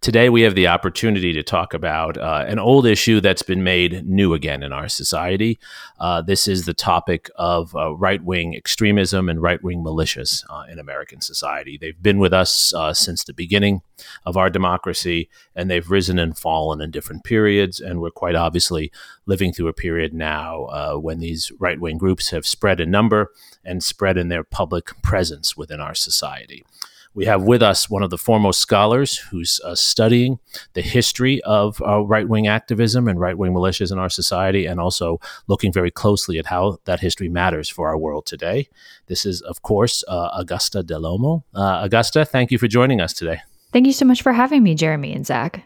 Today, we have the opportunity to talk about uh, an old issue that's been made new again in our society. Uh, this is the topic of uh, right wing extremism and right wing militias uh, in American society. They've been with us uh, since the beginning of our democracy, and they've risen and fallen in different periods. And we're quite obviously living through a period now uh, when these right wing groups have spread in number and spread in their public presence within our society. We have with us one of the foremost scholars who's uh, studying the history of uh, right wing activism and right wing militias in our society, and also looking very closely at how that history matters for our world today. This is, of course, uh, Augusta Dell'Omo. Uh, Augusta, thank you for joining us today. Thank you so much for having me, Jeremy and Zach.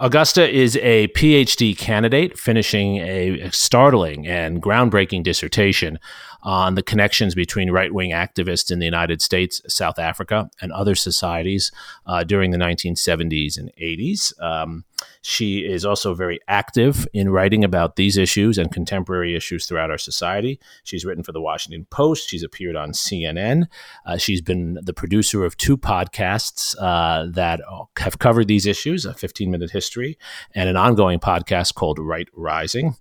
Augusta is a PhD candidate finishing a startling and groundbreaking dissertation on the connections between right wing activists in the United States, South Africa, and other societies uh, during the 1970s and 80s. Um, she is also very active in writing about these issues and contemporary issues throughout our society. She's written for the Washington Post, she's appeared on CNN, uh, she's been the producer of two podcasts uh, that have covered these issues a 15 minute history and an ongoing podcast called Right Rising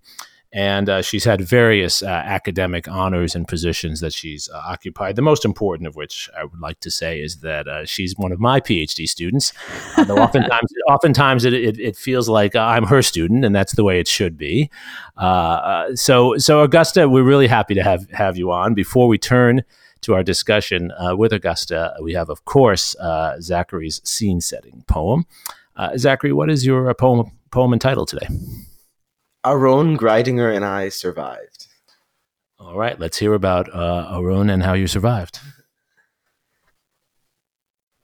and uh, she's had various uh, academic honors and positions that she's uh, occupied. The most important of which I would like to say is that uh, she's one of my PhD students. Uh, though oftentimes, oftentimes it, it, it, feels like I'm her student, and that's the way it should be. Uh, so, so Augusta, we're really happy to have have you on. Before we turn to our discussion with Augusta, we have, of course, Zachary's scene setting poem. Zachary, what is your poem poem entitled today? Aaron Greidinger and I survived. All right, let's hear about uh, Aaron and how you survived.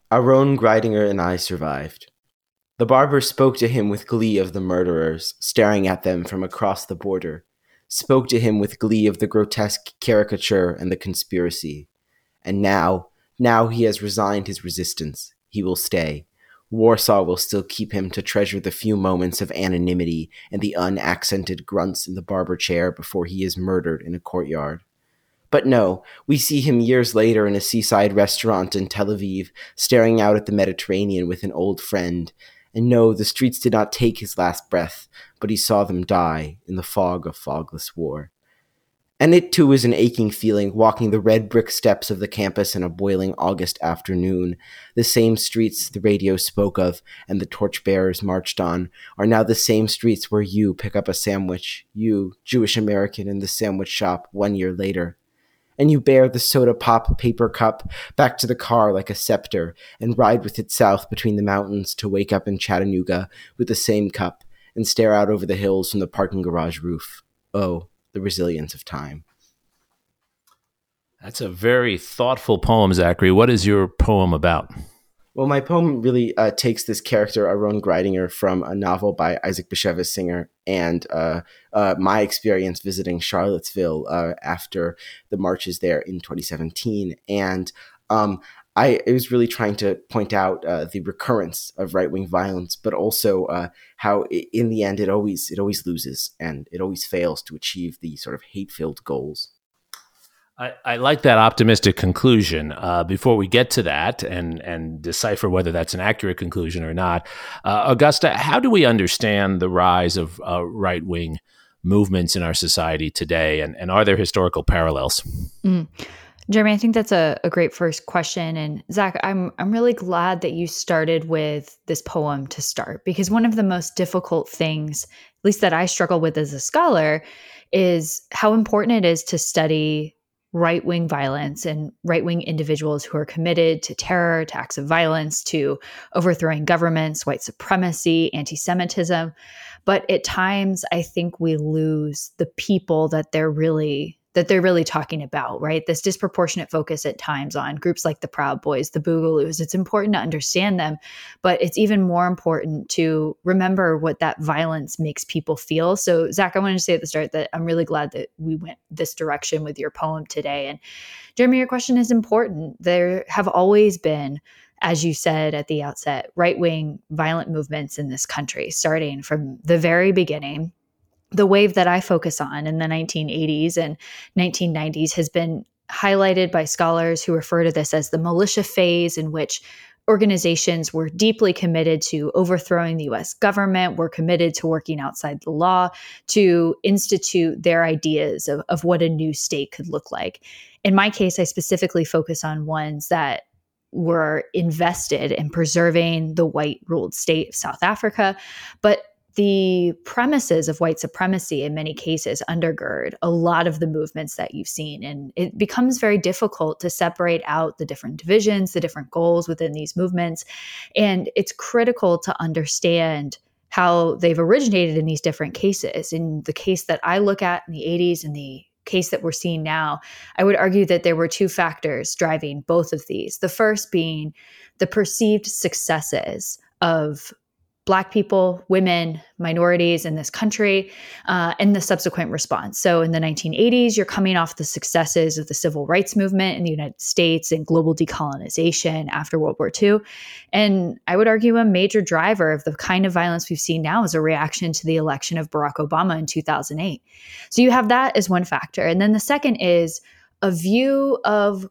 Aaron Greidinger and I survived. The barber spoke to him with glee of the murderers, staring at them from across the border, spoke to him with glee of the grotesque caricature and the conspiracy. And now, now he has resigned his resistance. He will stay. Warsaw will still keep him to treasure the few moments of anonymity and the unaccented grunts in the barber chair before he is murdered in a courtyard. But no, we see him years later in a seaside restaurant in Tel Aviv, staring out at the Mediterranean with an old friend. And no, the streets did not take his last breath, but he saw them die in the fog of fogless war. And it too is an aching feeling walking the red brick steps of the campus in a boiling August afternoon. The same streets the radio spoke of and the torchbearers marched on are now the same streets where you pick up a sandwich, you, Jewish American in the sandwich shop, one year later. And you bear the soda pop paper cup back to the car like a scepter and ride with it south between the mountains to wake up in Chattanooga with the same cup and stare out over the hills from the parking garage roof. Oh, the resilience of time. That's a very thoughtful poem, Zachary. What is your poem about? Well, my poem really uh, takes this character, Aaron Greidinger, from a novel by Isaac Bashevis Singer and uh, uh, my experience visiting Charlottesville uh, after the marches there in 2017. And um, I, I, was really trying to point out uh, the recurrence of right wing violence, but also uh, how it, in the end it always it always loses and it always fails to achieve the sort of hate filled goals. I, I, like that optimistic conclusion. Uh, before we get to that and and decipher whether that's an accurate conclusion or not, uh, Augusta, how do we understand the rise of uh, right wing movements in our society today, and, and are there historical parallels? Mm. Jeremy, I think that's a, a great first question. And Zach, I'm I'm really glad that you started with this poem to start because one of the most difficult things, at least that I struggle with as a scholar, is how important it is to study right wing violence and right wing individuals who are committed to terror, to acts of violence, to overthrowing governments, white supremacy, anti Semitism. But at times, I think we lose the people that they're really that they're really talking about, right? This disproportionate focus at times on groups like the Proud Boys, the Boogaloos. It's important to understand them, but it's even more important to remember what that violence makes people feel. So, Zach, I wanted to say at the start that I'm really glad that we went this direction with your poem today. And Jeremy, your question is important. There have always been as you said at the outset, right wing violent movements in this country, starting from the very beginning the wave that I focus on in the 1980s and 1990s has been highlighted by scholars who refer to this as the militia phase, in which organizations were deeply committed to overthrowing the US government, were committed to working outside the law to institute their ideas of, of what a new state could look like. In my case, I specifically focus on ones that were invested in preserving the white ruled state of South Africa, but the premises of white supremacy in many cases undergird a lot of the movements that you've seen. And it becomes very difficult to separate out the different divisions, the different goals within these movements. And it's critical to understand how they've originated in these different cases. In the case that I look at in the 80s and the case that we're seeing now, I would argue that there were two factors driving both of these. The first being the perceived successes of Black people, women, minorities in this country, uh, and the subsequent response. So, in the 1980s, you're coming off the successes of the civil rights movement in the United States and global decolonization after World War II. And I would argue a major driver of the kind of violence we've seen now is a reaction to the election of Barack Obama in 2008. So, you have that as one factor. And then the second is a view of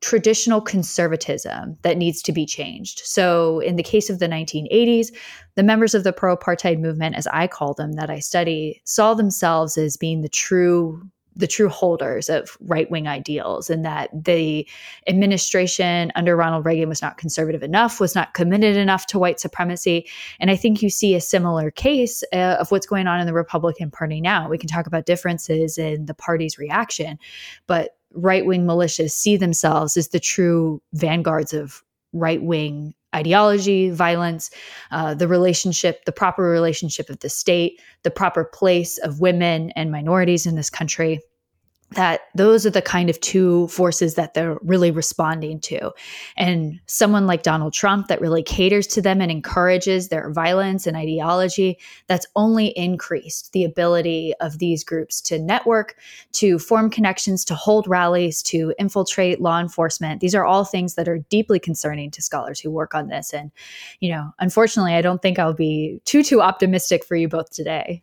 traditional conservatism that needs to be changed. So, in the case of the 1980s, the members of the pro apartheid movement, as I call them, that I study, saw themselves as being the true the true holders of right wing ideals, and that the administration under Ronald Reagan was not conservative enough, was not committed enough to white supremacy. And I think you see a similar case uh, of what's going on in the Republican Party now. We can talk about differences in the party's reaction, but right wing militias see themselves as the true vanguards of right wing ideology, violence, uh, the relationship, the proper relationship of the state, the proper place of women and minorities in this country that those are the kind of two forces that they're really responding to. And someone like Donald Trump that really caters to them and encourages their violence and ideology, that's only increased the ability of these groups to network, to form connections, to hold rallies, to infiltrate law enforcement. These are all things that are deeply concerning to scholars who work on this. And, you know, unfortunately, I don't think I'll be too, too optimistic for you both today.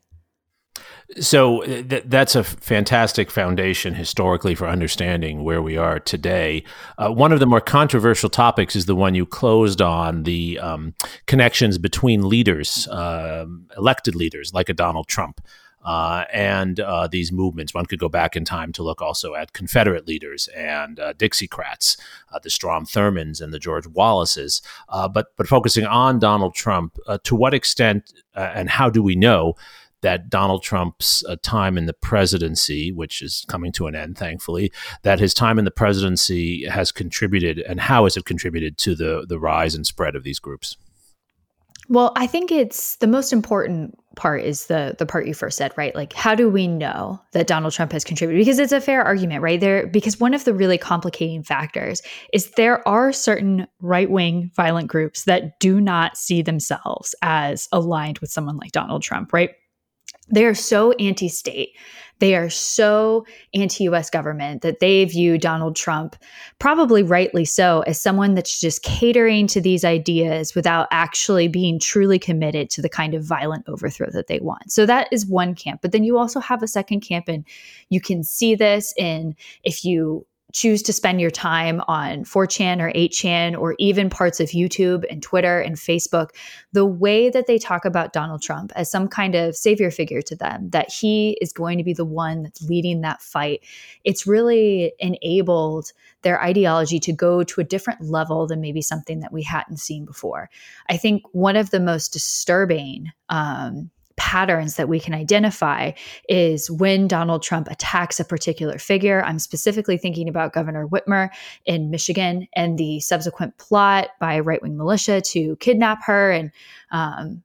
So uh, th- that's a fantastic foundation historically for understanding where we are today. Uh, one of the more controversial topics is the one you closed on the um, connections between leaders, uh, elected leaders like a Donald Trump. Uh, and uh, these movements. One could go back in time to look also at Confederate leaders and uh, Dixiecrats, the Strom Thurmonds and the George Wallaces. But but focusing on Donald Trump, to what extent and how do we know that Donald Trump's uh, time in the presidency, which is coming to an end, thankfully, that his time in the presidency has contributed, and how has it contributed to the the rise and spread of these groups? Well, I think it's the most important part is the the part you first said, right? Like how do we know that Donald Trump has contributed? Because it's a fair argument, right? There because one of the really complicating factors is there are certain right-wing violent groups that do not see themselves as aligned with someone like Donald Trump, right? They are so anti state. They are so anti US government that they view Donald Trump, probably rightly so, as someone that's just catering to these ideas without actually being truly committed to the kind of violent overthrow that they want. So that is one camp. But then you also have a second camp, and you can see this in if you choose to spend your time on 4chan or 8chan or even parts of YouTube and Twitter and Facebook, the way that they talk about Donald Trump as some kind of savior figure to them, that he is going to be the one that's leading that fight, it's really enabled their ideology to go to a different level than maybe something that we hadn't seen before. I think one of the most disturbing um, patterns that we can identify is when Donald Trump attacks a particular figure. I'm specifically thinking about Governor Whitmer in Michigan and the subsequent plot by right wing militia to kidnap her and um,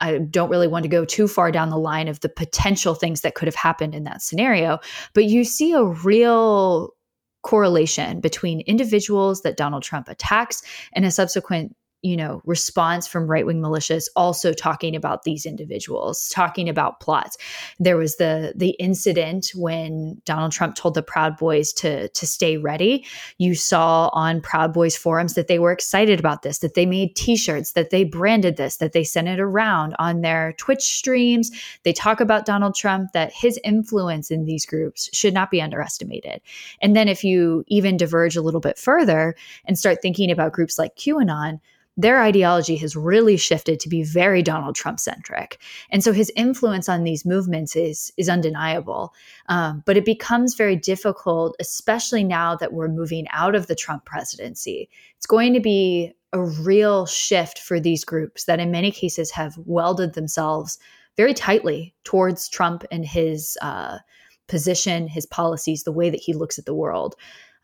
I don't really want to go too far down the line of the potential things that could have happened in that scenario, but you see a real correlation between individuals that Donald Trump attacks and a subsequent you know response from right-wing militias also talking about these individuals talking about plots. There was the the incident when donald trump told the proud boys to to stay ready. You saw on proud boys forums that they were excited about this that they made t-shirts that they branded this that they sent it around on their twitch streams. They talk about donald trump that his influence in these groups should not be underestimated. And then if you even diverge a little bit further and start thinking about groups like qanon their ideology has really shifted to be very Donald Trump centric. And so his influence on these movements is, is undeniable. Um, but it becomes very difficult, especially now that we're moving out of the Trump presidency. It's going to be a real shift for these groups that, in many cases, have welded themselves very tightly towards Trump and his uh, position, his policies, the way that he looks at the world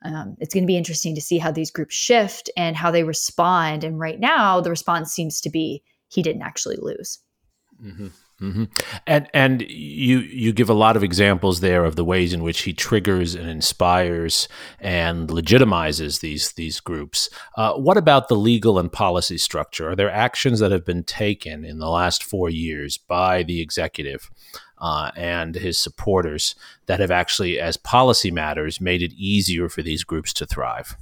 um, it's going to be interesting to see how these groups shift and how they respond. And right now, the response seems to be he didn't actually lose. Mm-hmm. Mm-hmm. And and you you give a lot of examples there of the ways in which he triggers and inspires and legitimizes these these groups. Uh, what about the legal and policy structure? Are there actions that have been taken in the last four years by the executive uh, and his supporters that have actually, as policy matters, made it easier for these groups to thrive?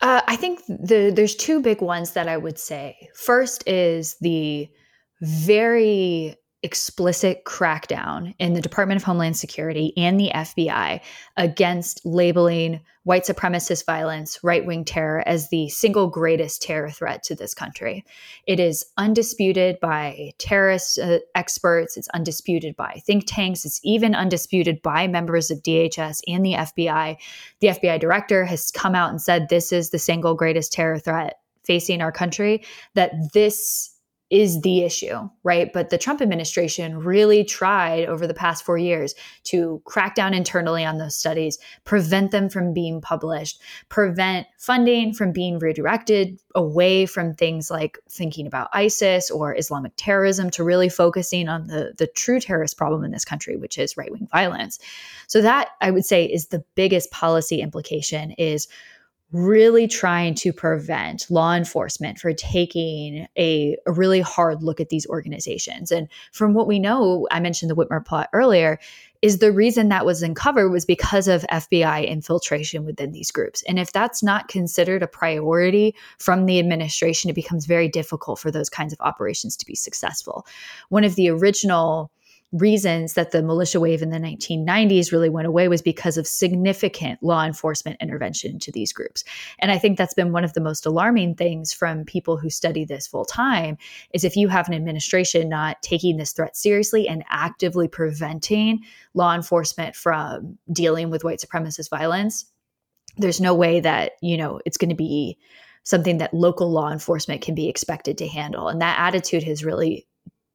Uh, I think the, there's two big ones that I would say. First is the very explicit crackdown in the Department of Homeland Security and the FBI against labeling white supremacist violence, right wing terror as the single greatest terror threat to this country. It is undisputed by terrorist uh, experts, it's undisputed by think tanks, it's even undisputed by members of DHS and the FBI. The FBI director has come out and said this is the single greatest terror threat facing our country, that this is the issue, right? But the Trump administration really tried over the past four years to crack down internally on those studies, prevent them from being published, prevent funding from being redirected away from things like thinking about ISIS or Islamic terrorism to really focusing on the, the true terrorist problem in this country, which is right wing violence. So, that I would say is the biggest policy implication is really trying to prevent law enforcement for taking a, a, really hard look at these organizations. And from what we know, I mentioned the Whitmer plot earlier, is the reason that was uncovered was because of FBI infiltration within these groups. And if that's not considered a priority from the administration, it becomes very difficult for those kinds of operations to be successful. One of the original reasons that the militia wave in the 1990s really went away was because of significant law enforcement intervention to these groups. And I think that's been one of the most alarming things from people who study this full time is if you have an administration not taking this threat seriously and actively preventing law enforcement from dealing with white supremacist violence, there's no way that, you know, it's going to be something that local law enforcement can be expected to handle. And that attitude has really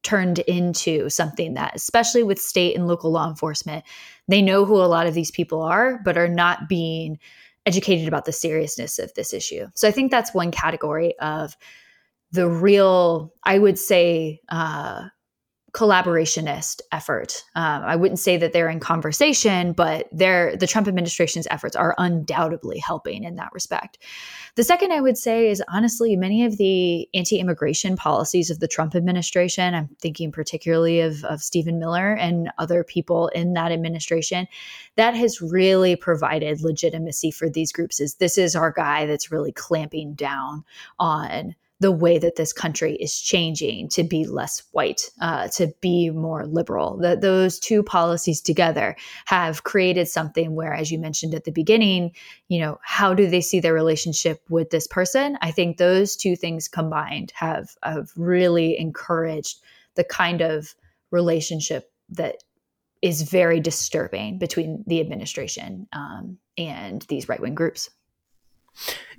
turned into something that, especially with state and local law enforcement, they know who a lot of these people are, but are not being educated about the seriousness of this issue. So I think that's one category of the real, I would say, uh, collaborationist effort. Um, I wouldn't say that they're in conversation, but they're, the Trump administration's efforts are undoubtedly helping in that respect. The second I would say is honestly, many of the anti immigration policies of the Trump administration, I'm thinking particularly of, of Stephen Miller and other people in that administration, that has really provided legitimacy for these groups. Is this is our guy that's really clamping down on the way that this country is changing to be less white, uh, to be more liberal. That those two policies together have created something where, as you mentioned at the beginning, you know, how do they see their relationship with this person? I think those two things combined have have really encouraged the kind of relationship that is very disturbing between the administration um, and these right wing groups.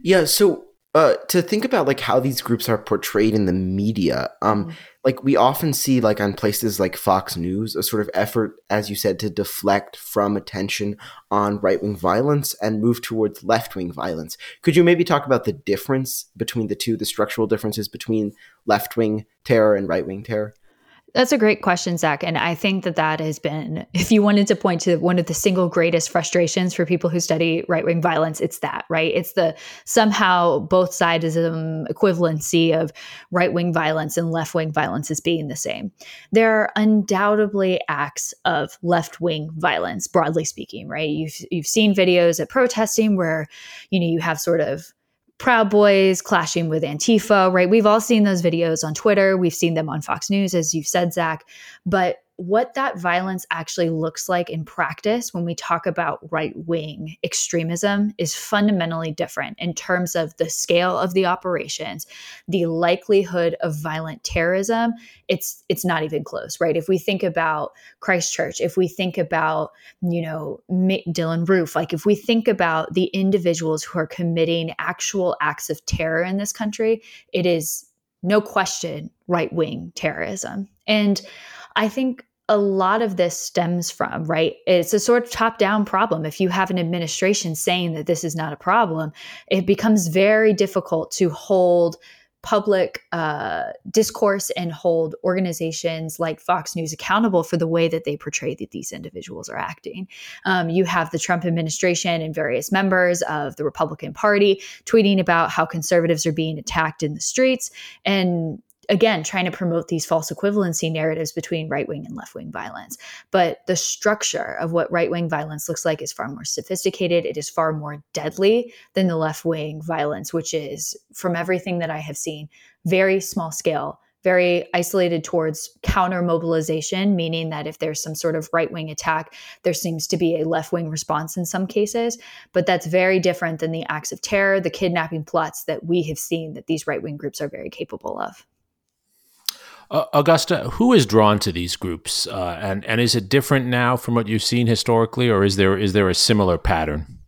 Yeah. So uh, to think about like how these groups are portrayed in the media um mm-hmm. like we often see like on places like fox news a sort of effort as you said to deflect from attention on right-wing violence and move towards left-wing violence could you maybe talk about the difference between the two the structural differences between left-wing terror and right-wing terror That's a great question, Zach. And I think that that has been, if you wanted to point to one of the single greatest frustrations for people who study right wing violence, it's that, right? It's the somehow both sidesism equivalency of right wing violence and left wing violence as being the same. There are undoubtedly acts of left wing violence, broadly speaking, right? You've, you've seen videos at protesting where, you know, you have sort of Proud Boys clashing with Antifa, right? We've all seen those videos on Twitter. We've seen them on Fox News, as you've said, Zach. But what that violence actually looks like in practice when we talk about right wing extremism is fundamentally different in terms of the scale of the operations, the likelihood of violent terrorism. It's it's not even close, right? If we think about Christchurch, if we think about you know Dylann Roof, like if we think about the individuals who are committing actual acts of terror in this country, it is no question right wing terrorism and I think a lot of this stems from, right? It's a sort of top down problem. If you have an administration saying that this is not a problem, it becomes very difficult to hold public uh, discourse and hold organizations like Fox News accountable for the way that they portray that these individuals are acting. Um, you have the Trump administration and various members of the Republican Party tweeting about how conservatives are being attacked in the streets. And again trying to promote these false equivalency narratives between right wing and left wing violence. But the structure of what right wing violence looks like is far more sophisticated. It is far more deadly than the left wing violence, which is, from everything that I have seen, very small scale. Very isolated towards counter mobilization, meaning that if there's some sort of right wing attack, there seems to be a left wing response in some cases. But that's very different than the acts of terror, the kidnapping plots that we have seen that these right wing groups are very capable of. Uh, Augusta, who is drawn to these groups, uh, and and is it different now from what you've seen historically, or is there is there a similar pattern?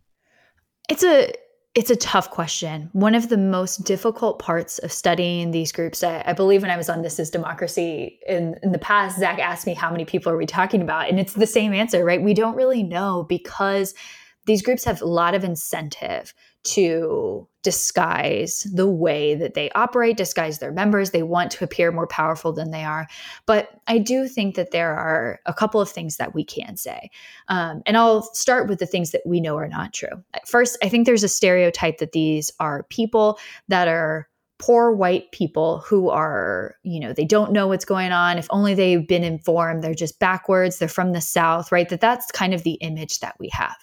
It's a it's a tough question. One of the most difficult parts of studying these groups, I, I, believe when I was on This is Democracy in, in the past, Zach asked me how many people are we talking about? And it's the same answer, right? We don't really know because these groups have a lot of incentive to disguise the way that they operate, disguise their members. They want to appear more powerful than they are. But I do think that there are a couple of things that we can say. Um, and I'll start with the things that we know are not true. First, I think there's a stereotype that these are people that are poor white people who are, you know, they don't know what's going on. If only they've been informed, they're just backwards, they're from the South, right? That that's kind of the image that we have.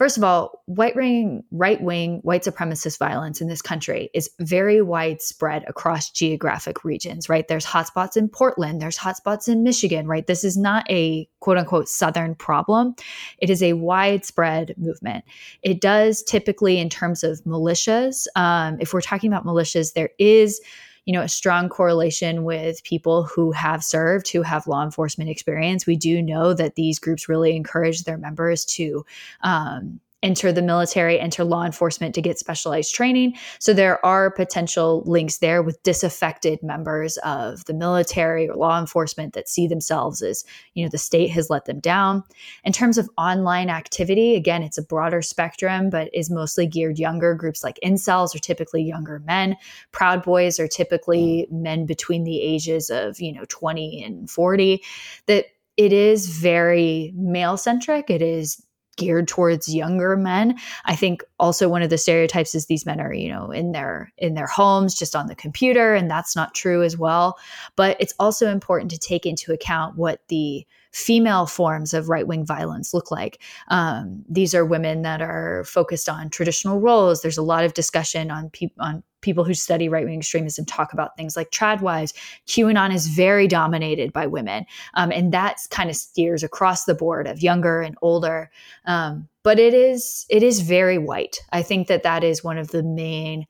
First of all, white wing, right wing, white supremacist violence in this country is very widespread across geographic regions, right? There's hotspots in Portland, there's hotspots in Michigan, right? This is not a quote unquote Southern problem. It is a widespread movement. It does typically, in terms of militias, um, if we're talking about militias, there is you know a strong correlation with people who have served who have law enforcement experience. We do know that these groups really encourage their members to um, enter the military, enter law enforcement to get specialized training. So there are potential links there with disaffected members of the military or law enforcement that see themselves as, you know, the state has let them down. In terms of online activity, again, it's a broader spectrum, but is mostly geared younger. Groups like incels are typically younger men. Proud Boys are typically men between the ages of, you know, 20 and 40. That it is very male centric. It is geared towards younger men. I think also one of the stereotypes is these men are, you know, in their in their homes just on the computer and that's not true as well. But it's also important to take into account what the female forms of right wing violence look like. Um, these are women that are focused on traditional roles. There's a lot of discussion on people on people who study right wing extremism talk about things like trad wives. QAnon is very dominated by women, um, and that kind of steers across the board of younger and older. Um, but it is it is very white. I think that that is one of the main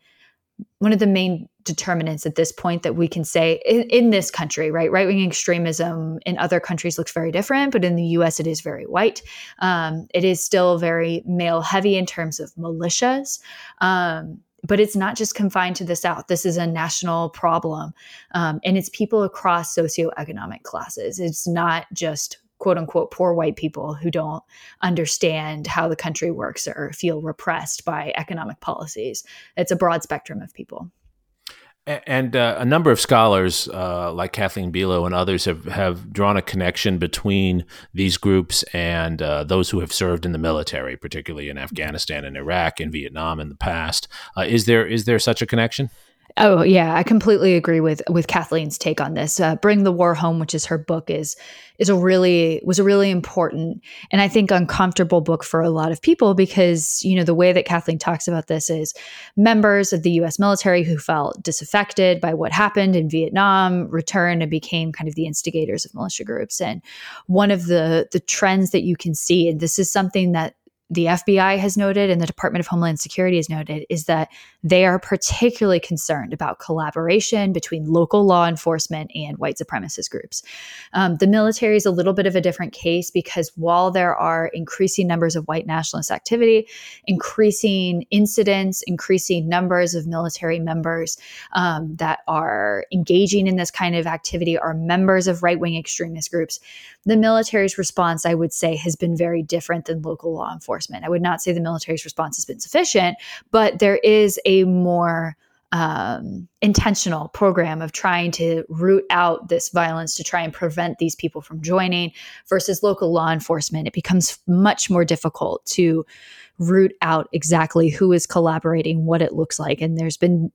one of the main determinants at this point that we can say in, in this country, right? Right wing extremism in other countries looks very different, but in the US, it is very white. Um, it is still very male heavy in terms of militias. Um, but it's not just confined to the South. This is a national problem. Um, and it's people across socioeconomic classes. It's not just quote unquote poor white people who don't understand how the country works or feel repressed by economic policies. It's a broad spectrum of people. And uh, a number of scholars, uh, like Kathleen Belew and others, have, have drawn a connection between these groups and uh, those who have served in the military, particularly in Afghanistan and Iraq and Vietnam in the past. Uh, is there is there such a connection? Oh yeah, I completely agree with with Kathleen's take on this. Uh, Bring the War Home, which is her book, is is a really was a really important and I think uncomfortable book for a lot of people because you know the way that Kathleen talks about this is members of the U.S. military who felt disaffected by what happened in Vietnam returned and became kind of the instigators of militia groups. And one of the the trends that you can see, and this is something that the FBI has noted and the Department of Homeland Security has noted is that they are particularly concerned about collaboration between local law enforcement and white supremacist groups. Um, the military is a little bit of a different case because while there are increasing numbers of white nationalist activity, increasing incidents, increasing numbers of military members um, that are engaging in this kind of activity are members of right wing extremist groups, the military's response, I would say, has been very different than local law enforcement. I would not say the military's response has been sufficient, but there is a more um, intentional program of trying to root out this violence to try and prevent these people from joining versus local law enforcement. It becomes much more difficult to root out exactly who is collaborating, what it looks like. And there's been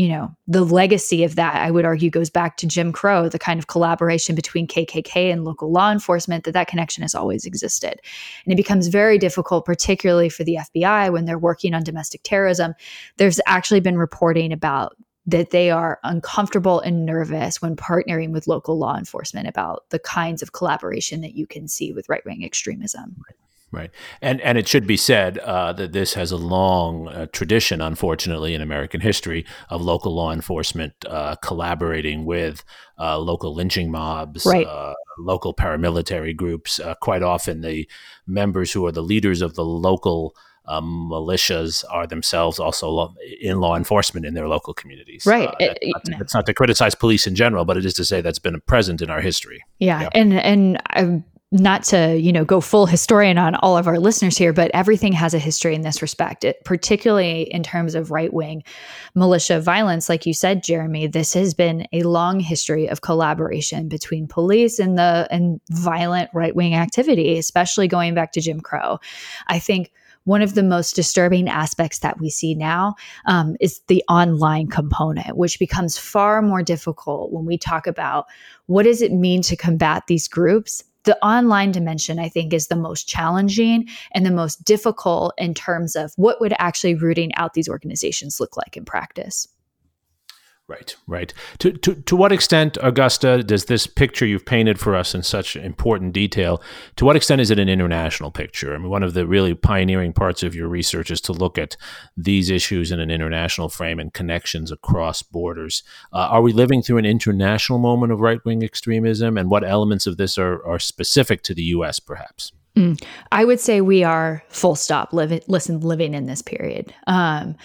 you know, the legacy of that, I would argue, goes back to Jim Crow, the kind of collaboration between KKK and local law enforcement, that that connection has always existed. And it becomes very difficult, particularly for the FBI when they're working on domestic terrorism. There's actually been reporting about that they are uncomfortable and nervous when partnering with local law enforcement about the kinds of collaboration that you can see with right wing extremism. Right. Right, and and it should be said uh, that this has a long uh, tradition, unfortunately, in American history of local law enforcement uh, collaborating with uh, local lynching mobs, right. Uh, local paramilitary groups. Uh, quite often, the members who are the leaders of the local um, militias are themselves also in law enforcement in their local communities. Right. Uh, it, not, it's not to criticize police in general, but it is to say that's been present in our history. Yeah, yeah. and and I not to you know go full historian on all of our listeners here but everything has a history in this respect it, particularly in terms of right-wing militia violence. Like you said jeremy this has been a long history of collaboration between police and the and violent right-wing activity especially going back to jim crow. I think one of the most disturbing aspects that we see now um, is the online component, which becomes far more difficult when we talk about what does it mean to combat these groups the online dimension, I think, is the most challenging and the most difficult in terms of what would actually rooting out these organizations look like in practice. Right, right. To, to, to what extent, Augusta, does this picture you've painted for us in such important detail, to what extent is it an international picture? I mean, one of the really pioneering parts of your research is to look at these issues in an international frame and connections across borders. Uh, are we living through an international moment of right wing extremism, and what elements of this are, are specific to the U.S., perhaps? Mm, I would say we are full stop living, listen, living in this period. Um,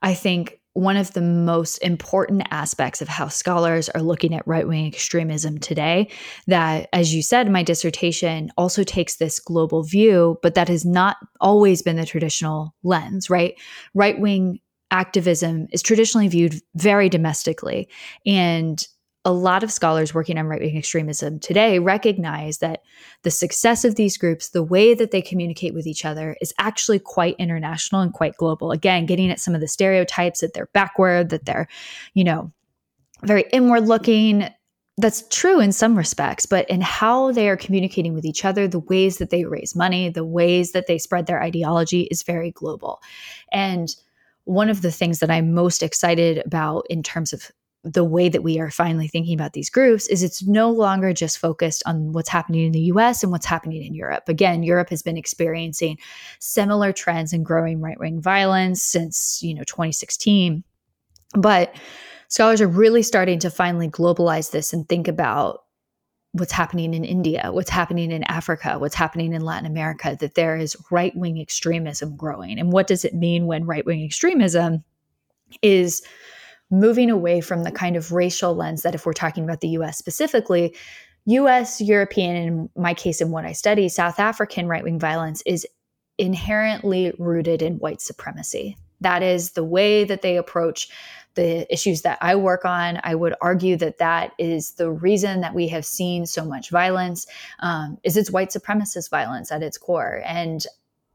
I think one of the most important aspects of how scholars are looking at right wing extremism today. That, as you said, my dissertation also takes this global view, but that has not always been the traditional lens, right? Right wing activism is traditionally viewed very domestically. And a lot of scholars working on right wing extremism today recognize that the success of these groups, the way that they communicate with each other, is actually quite international and quite global. Again, getting at some of the stereotypes that they're backward, that they're, you know, very inward looking. That's true in some respects, but in how they are communicating with each other, the ways that they raise money, the ways that they spread their ideology is very global. And one of the things that I'm most excited about in terms of the way that we are finally thinking about these groups is it's no longer just focused on what's happening in the US and what's happening in Europe. Again, Europe has been experiencing similar trends in growing right-wing violence since, you know, 2016. But scholars are really starting to finally globalize this and think about what's happening in India, what's happening in Africa, what's happening in Latin America, that there is right wing extremism growing. And what does it mean when right wing extremism is moving away from the kind of racial lens that, if we're talking about the US specifically, US, European, in my case, in what I study, South African right wing violence is inherently rooted in white supremacy. That is the way that they approach the issues that I work on, I would argue that that is the reason that we have seen so much violence. Um, is it's white supremacist violence at its core, and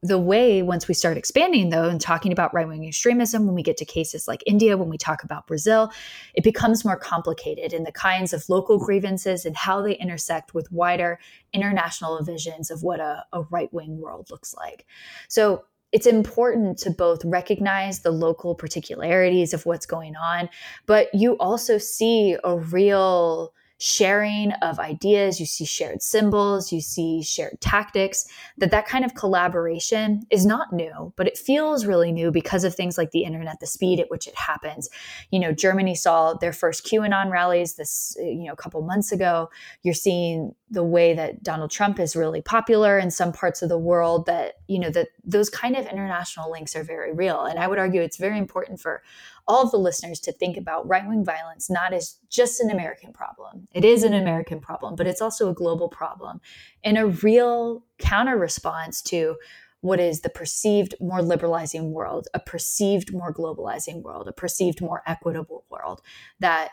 the way once we start expanding though and talking about right-wing extremism when we get to cases like india when we talk about brazil it becomes more complicated in the kinds of local grievances and how they intersect with wider international visions of what a, a right-wing world looks like. So it's important to both recognize the local particularities of what's going on but you also see a real sharing of ideas you see shared symbols you see shared tactics that that kind of collaboration is not new but it feels really new because of things like the internet the speed at which it happens. You know germany saw their first qanon rallies this you know a couple months ago. You're seeing the way that donald trump is really popular in some parts of the world that you know that those kind of international links are very real. And i would argue it's very important for all of the listeners to think about right wing violence not as just an American problem. It is an American problem, but it's also a global problem and a real counter response to what is the perceived more liberalizing world, a perceived more globalizing world, a perceived more equitable world that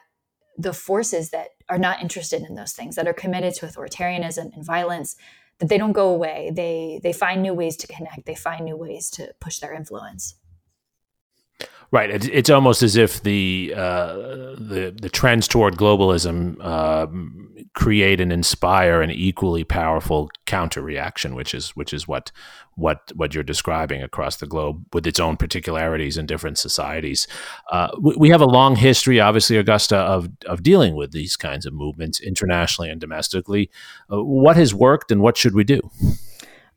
the forces that are not interested in those things that are committed to authoritarianism and violence that they don't go away. They they find new ways to connect. They find new ways to push their influence Right. It's, it's almost as if the uh, the the trends toward globalism uh, create and inspire an equally powerful counter reaction, which is which is what what what you're describing across the globe with its own particularities in different societies. Uh, we, we, have a long history, obviously, Augusta, of of dealing with these kinds of movements internationally and domestically. Uh, what has worked, and what should we do?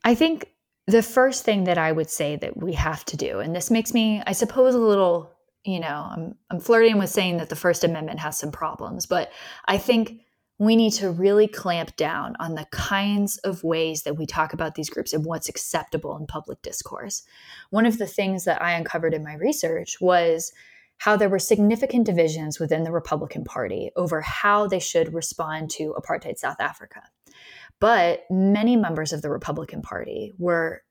I think the first thing that I would say that we have to do, and this makes me, I suppose, a little, you know, I'm, I'm flirting with saying that the First Amendment has some problems, but I think we need to really clamp down on the kinds of ways that we talk about these groups and what's acceptable in public discourse. One of the things that I uncovered in my research was how there were significant divisions within the Republican Party over how they should respond to apartheid South Africa. But many members of the Republican Party were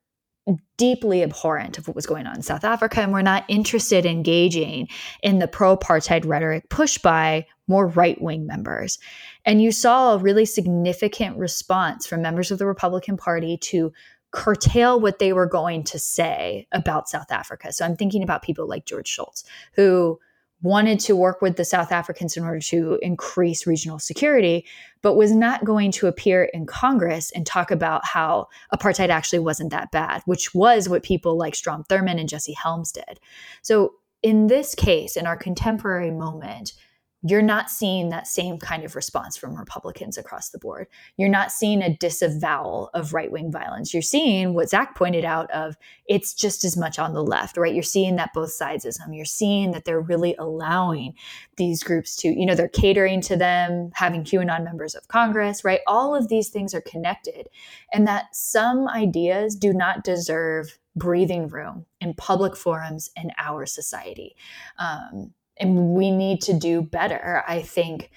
deeply abhorrent of what was going on in South Africa and were not interested in engaging in the pro apartheid rhetoric pushed by more right wing members. And you saw a really significant response from members of the Republican Party to curtail what they were going to say about South Africa. So I'm thinking about people like George Shultz, who wanted to work with the South Africans in order to increase regional security, but was not going to appear in Congress and talk about how apartheid actually wasn't that bad, which was what people like Strom Thurmond and Jesse Helms did. So, in this case, in our contemporary moment, you're not seeing that same kind of response from Republicans across the board. You're not seeing a disavowal of right wing violence. You're seeing what Zach pointed out of it's just as much on the left, right? You're seeing that both sides of them. You're seeing that they're really allowing these groups to, you know, they're catering to them, having QAnon members of Congress, right? All of these things are connected, and that some ideas do not deserve breathing room in public forums in our society. Um, and we need to do better i think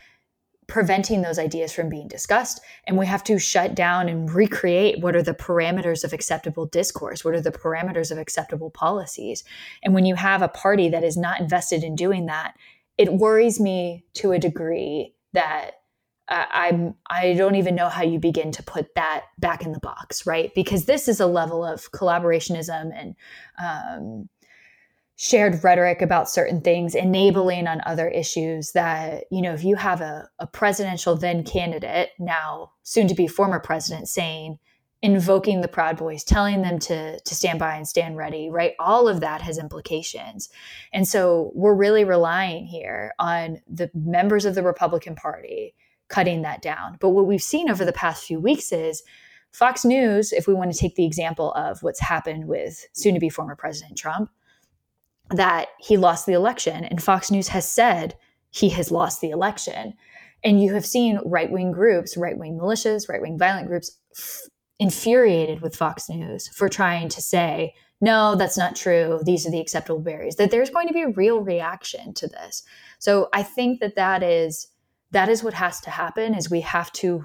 preventing those ideas from being discussed and we have to shut down and recreate what are the parameters of acceptable discourse what are the parameters of acceptable policies and when you have a party that is not invested in doing that it worries me to a degree that I'm I don't even know how you begin to put that back in the box, right? Because this is a level of collaborationism and um, shared rhetoric about certain things, enabling on other issues that, you know, if you have a, a presidential then candidate, now soon to be former president, saying, invoking the Proud Boys, telling them to, to stand by and stand ready, right? All of that has implications. And so we're really relying here on the members of the Republican Party cutting that down. But what we've seen over the past few weeks is Fox News, if we want to take the example of what's happened with soon to be former President Trump, that he lost the election. And Fox News has said he has lost the election. And you have seen right wing groups, right wing militias, right wing violent groups f- infuriated with Fox News for trying to say, no, that's not true. These are the acceptable barriers. That there's going to be a real reaction to this. So I think that that is that is what has to happen. Is we have to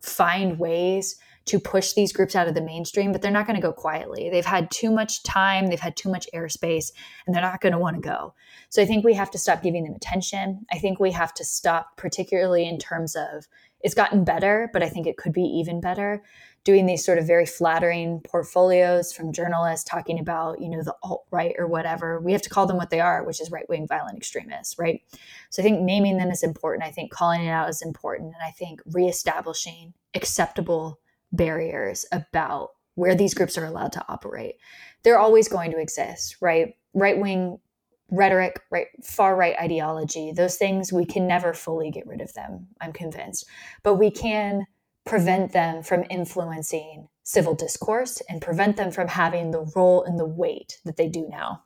find ways to push these groups out of the mainstream, but they're not going to go quietly. They've had too much time, they've had too much airspace, and they're not going to want to go. So I think we have to stop giving them attention. I think we have to stop, particularly in terms of it's gotten better, but I think it could be even better. Doing these sort of very flattering portfolios from journalists talking about, you know, the alt right or whatever. We have to call them what they are, which is right wing violent extremists, right? So I think naming them is important. I think calling it out is important. And I think reestablishing acceptable barriers about where these groups are allowed to operate. They're always going to exist, right? Right wing rhetoric, right, far right ideology, those things we can never fully get rid of them, I'm convinced. But we can prevent them from influencing civil discourse and prevent them from having the role and the weight that they do now.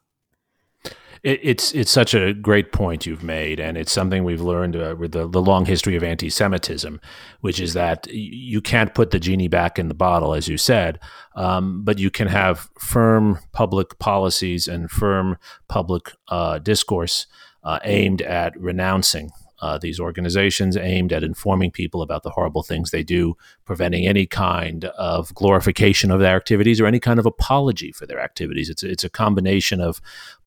It, it's it's such a great point you've made, and it's something we've learned uh, with the, the long history of anti-Semitism, which is that you can't put the genie back in the bottle, as you said, um, but you can have firm public policies and firm public uh, discourse uh, aimed at renouncing uh, these organizations aimed at informing people about the horrible things they do, preventing any kind of glorification of their activities or any kind of apology for their activities. It's, it's a combination of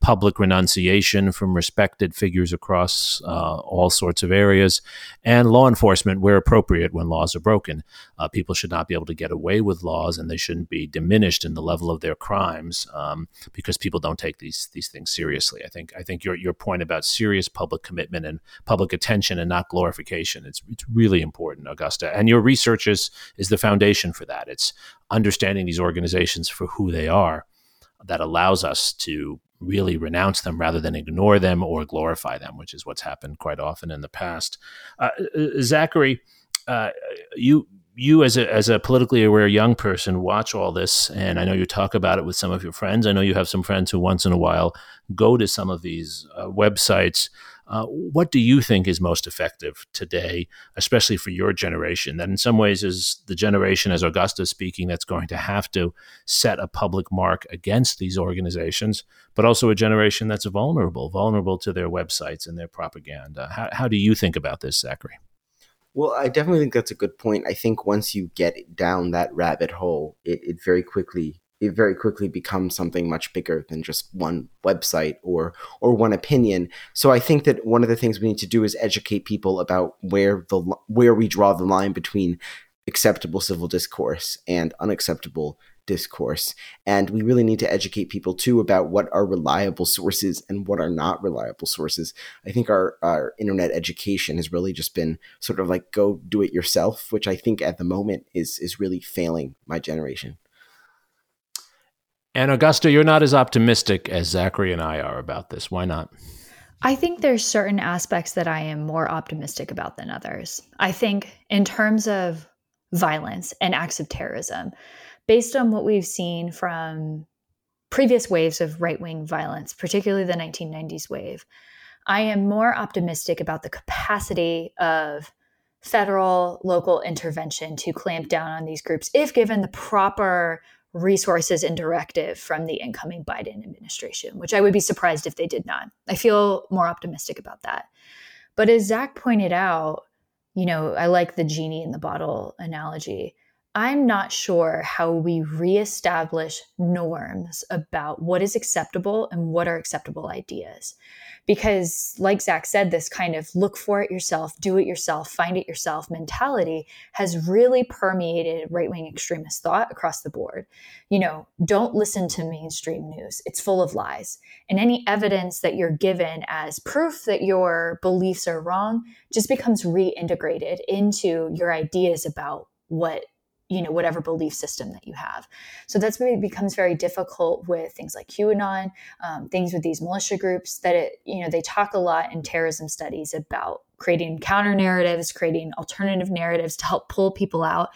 public renunciation from respected figures across uh, all sorts of areas, and law enforcement where appropriate when laws are broken. Uh, people should not be able to get away with laws, and they shouldn't be diminished in the level of their crimes um, because people don't take these these things seriously. I think I think your your point about serious public commitment and public attention and not glorification it's it's really important, Augusta. And your research is is the foundation for that. It's understanding these organizations for who they are that allows us to really renounce them rather than ignore them or glorify them, which is what's happened quite often in the past. Uh, uh, Zachary, uh, you you as a as a politically aware young person watch all this, and I know you talk about it with some of your friends. I know you have some friends who once in a while go to some of these uh, websites. Uh, what do you think is most effective today, especially for your generation? That in some ways is the generation, as Augusta is speaking, that's going to have to set a public mark against these organizations, but also a generation that's vulnerable, vulnerable to their websites and their propaganda. How, how do you think about this, Zachary? Well, I definitely think that's a good point. I think once you get down that rabbit hole, it, it very quickly it very quickly becomes something much bigger than just one website or or one opinion. So I think that one of the things we need to do is educate people about where the where we draw the line between acceptable civil discourse and unacceptable discourse. And we really need to educate people too about what are reliable sources and what are not reliable sources. I think our, our internet education has really just been sort of like go do it yourself, which I think at the moment is is really failing my generation. And Augusta, you're not as optimistic as Zachary and I are about this. Why not? I think there's certain aspects that I am more optimistic about than others. I think in terms of violence and acts of terrorism, based on what we've seen from previous waves of right-wing violence, particularly the 1990s wave, I am more optimistic about the capacity of federal local intervention to clamp down on these groups if given the proper resources and directive from the incoming Biden administration, which I would be surprised if they did not. I feel more optimistic about that. But as Zach pointed out, you know, I like the genie in the bottle analogy. I'm not sure how we reestablish norms about what is acceptable and what are acceptable ideas. Because, like Zach said, this kind of look for it yourself, do it yourself, find it yourself mentality has really permeated right wing extremist thought across the board. You know, don't listen to mainstream news, it's full of lies. And any evidence that you're given as proof that your beliefs are wrong just becomes reintegrated into your ideas about what you know whatever belief system that you have. So that's where it becomes very difficult with things like qanon um, things with these militia groups that it you know they talk a lot in terrorism studies about creating counter narratives creating alternative narratives to help pull people out.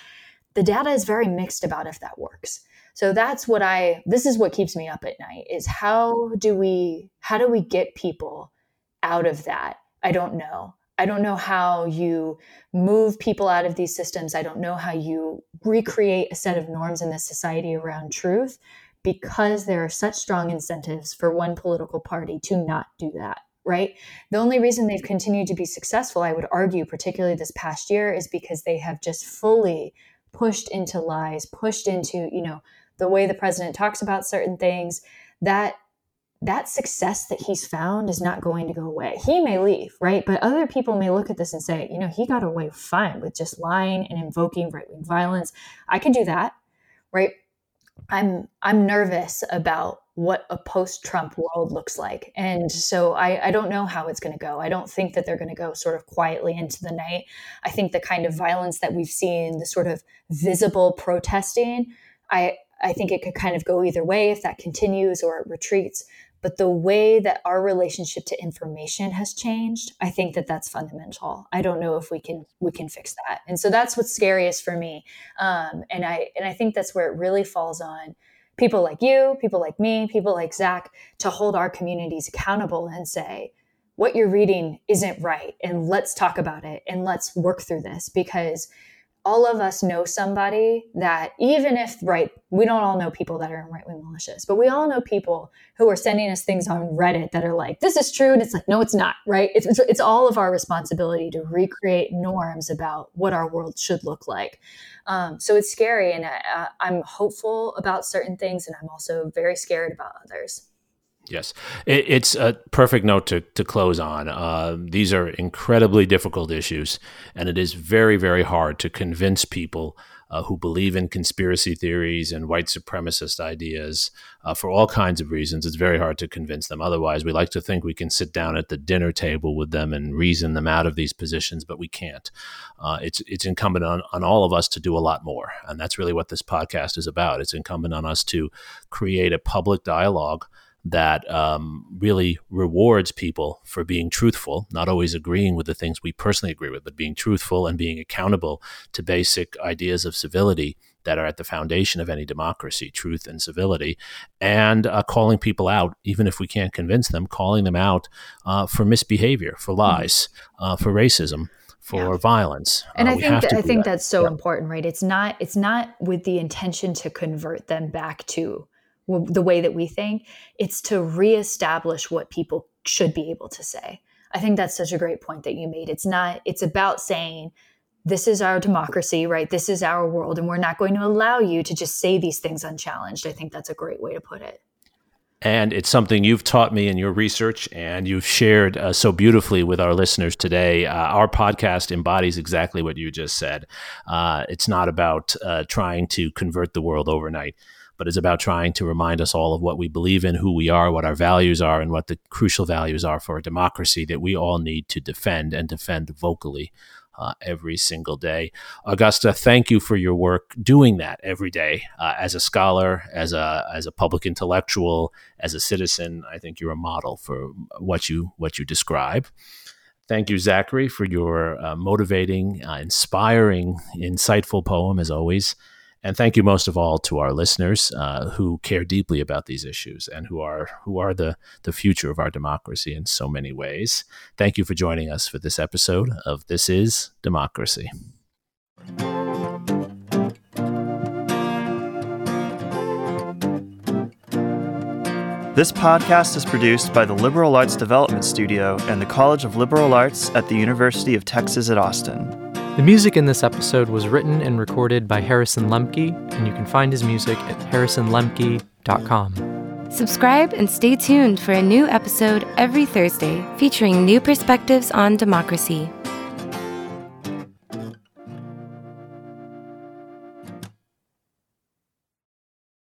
The data is very mixed about if that works. So that's what i this is what keeps me up at night is how do we how do we get people out of that? I don't know. I don't know how you move people out of these systems. I don't know how you recreate a set of norms in this society around truth because there are such strong incentives for one political party to not do that, right? The only reason they've continued to be successful, I would argue, particularly this past year, is because they have just fully pushed into lies, pushed into, you know, the way the president talks about certain things, that that success that he's found is not going to go away. He may leave, right? But other people may look at this and say, you know, he got away fine with just lying and invoking right-wing violence. I can do that, right? I'm I'm nervous about what a post-Trump world looks like. And so I, I don't know how it's going to go. I don't think that they're going to go sort of quietly into the night. I think the kind of violence that we've seen, the sort of visible protesting, I I think it could kind of go either way if that continues or it retreats but the way that our relationship to information has changed i think that that's fundamental. I don't know if we can we can fix that. And so that's what's scariest for me. Um, and i and i think that's where it really falls on people like you people like me people like zach to hold our communities accountable and say what you're reading isn't right and let's talk about it and let's work through this. Because all of us know somebody that even if right we don't all know people that are in right-wing militias but we all know people who are sending us things on reddit that are like this is true and it's like no it's not right? It's, it's, it's all of our responsibility to recreate norms about what our world should look like. Um, so it's scary and I, i'm hopeful about certain things and i'm also very scared about others Yes, it, it's a perfect note to, to close on. Uh, these are incredibly difficult issues, and it is very, very hard to convince people uh, who believe in conspiracy theories and white supremacist ideas uh, for all kinds of reasons. It's very hard to convince them. Otherwise, we like to think we can sit down at the dinner table with them and reason them out of these positions, but we can't. Uh, it's it's incumbent on, on all of us to do a lot more, and that's really what this podcast is about. It's incumbent on us to create a public dialogue that um, really rewards people for being truthful, not always agreeing with the things we personally agree with, but being truthful and being accountable to basic ideas of civility that are at the foundation of any democracy truth and civility, and uh, calling people out, even if we can't convince them, calling them out uh, for misbehavior, for mm-hmm. lies, uh, for racism for yeah. violence. And uh, I think I think that. that's so yeah. important, right? It's not it's not with the intention to convert them back to the way that we think. It's to reestablish what people should be able to say. I think that's such a great point that you made. It's not, it's about saying, this is our democracy, right? This is our world, and we're not going to allow you to just say these things unchallenged. I think that's a great way to put it. And it's something you've taught me in your research and you've shared uh, so beautifully with our listeners today. Uh, our podcast embodies exactly what you just said. Uh, it's not about uh, trying to convert the world overnight but it's about trying to remind us all of what we believe in, who we are, what our values are, and what the crucial values are for a democracy that we all need to defend and defend vocally. Uh, every single day. Augusta, thank you for your work doing that every day uh, as a scholar, as a as a public intellectual, as a citizen. I think you're a model for what you what you describe. Thank you, Zachary, for your uh, motivating, uh, inspiring, insightful poem as always. And thank you most of all to our listeners uh, who care deeply about these issues and who are who are the the future of our democracy in so many ways. Thank you for joining us for this episode of This Is Democracy. This podcast is produced by the Liberal Arts Development Studio and the College of Liberal Arts at the University of Texas at Austin. The music in this episode was written and recorded by Harrison Lemke, and you can find his music at harrisonlemke.com. Subscribe and stay tuned for a new episode every Thursday featuring new perspectives on democracy.